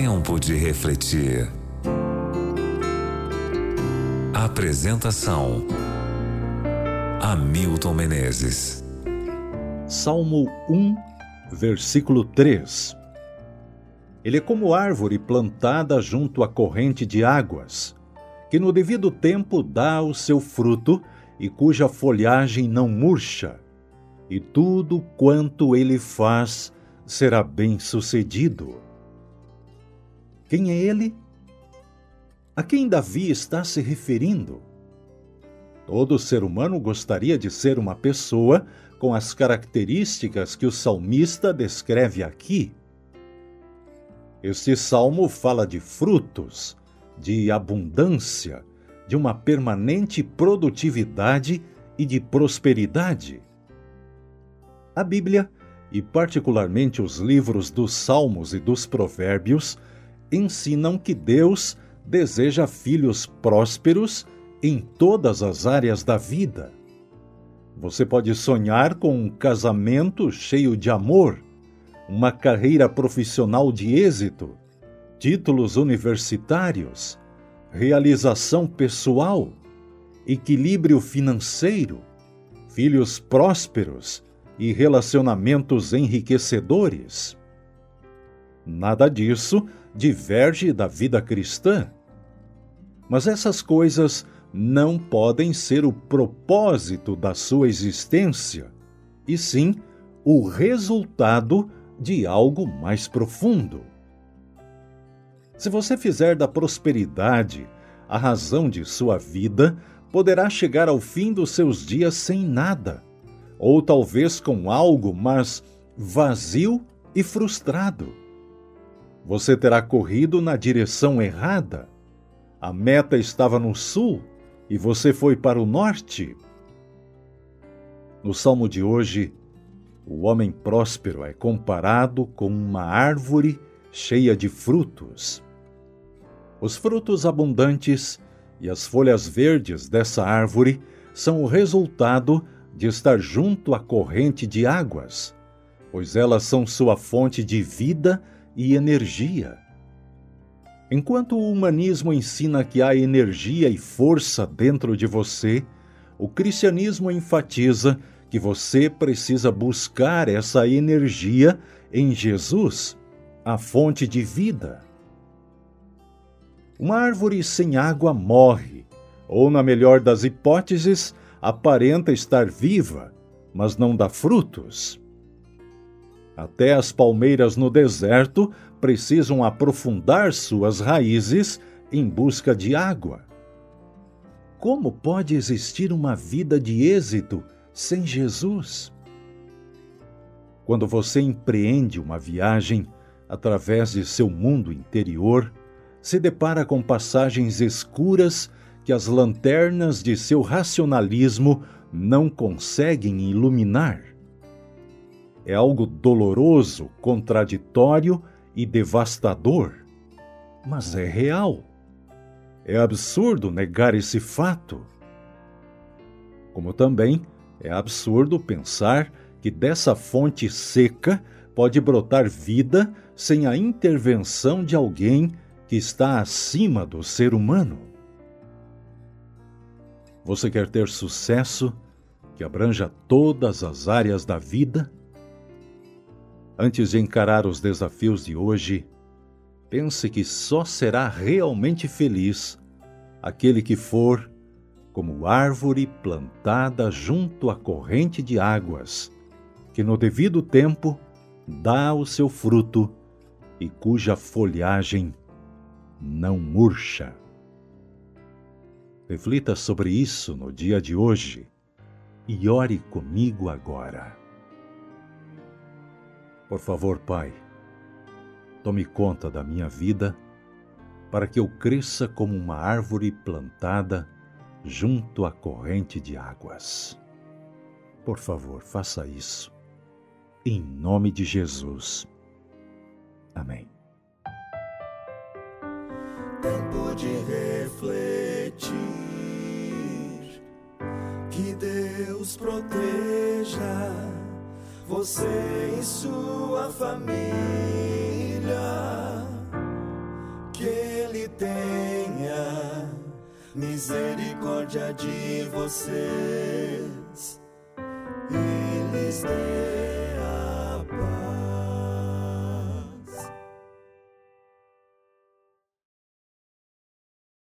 Tempo de refletir. Apresentação: Hamilton Menezes. Salmo 1, versículo 3. Ele é como árvore plantada junto à corrente de águas, que no devido tempo dá o seu fruto e cuja folhagem não murcha, e tudo quanto ele faz será bem sucedido. Quem é ele? A quem Davi está se referindo? Todo ser humano gostaria de ser uma pessoa com as características que o salmista descreve aqui. Este salmo fala de frutos, de abundância, de uma permanente produtividade e de prosperidade. A Bíblia, e particularmente os livros dos Salmos e dos Provérbios, ensinam que Deus deseja filhos prósperos em todas as áreas da vida. Você pode sonhar com um casamento cheio de amor, uma carreira profissional de êxito, títulos universitários, realização pessoal, equilíbrio financeiro, filhos prósperos e relacionamentos enriquecedores. Nada disso diverge da vida cristã. Mas essas coisas não podem ser o propósito da sua existência, e sim o resultado de algo mais profundo. Se você fizer da prosperidade a razão de sua vida, poderá chegar ao fim dos seus dias sem nada, ou talvez com algo, mas vazio e frustrado. Você terá corrido na direção errada. A meta estava no sul e você foi para o norte. No salmo de hoje, o homem próspero é comparado com uma árvore cheia de frutos. Os frutos abundantes e as folhas verdes dessa árvore são o resultado de estar junto à corrente de águas, pois elas são sua fonte de vida e energia. Enquanto o humanismo ensina que há energia e força dentro de você, o cristianismo enfatiza que você precisa buscar essa energia em Jesus, a fonte de vida. Uma árvore sem água morre, ou, na melhor das hipóteses, aparenta estar viva, mas não dá frutos. Até as palmeiras no deserto precisam aprofundar suas raízes em busca de água. Como pode existir uma vida de êxito sem Jesus? Quando você empreende uma viagem através de seu mundo interior, se depara com passagens escuras que as lanternas de seu racionalismo não conseguem iluminar é algo doloroso, contraditório e devastador, mas é real. É absurdo negar esse fato. Como também é absurdo pensar que dessa fonte seca pode brotar vida sem a intervenção de alguém que está acima do ser humano. Você quer ter sucesso que abranja todas as áreas da vida? Antes de encarar os desafios de hoje, pense que só será realmente feliz aquele que for como árvore plantada junto à corrente de águas, que no devido tempo dá o seu fruto e cuja folhagem não murcha. Reflita sobre isso no dia de hoje e ore comigo agora. Por favor, Pai, tome conta da minha vida para que eu cresça como uma árvore plantada junto à corrente de águas. Por favor, faça isso. Em nome de Jesus. Amém. Tempo de refletir. Que Deus proteja você e sua família. Que Ele tenha misericórdia de vocês Eles lhes.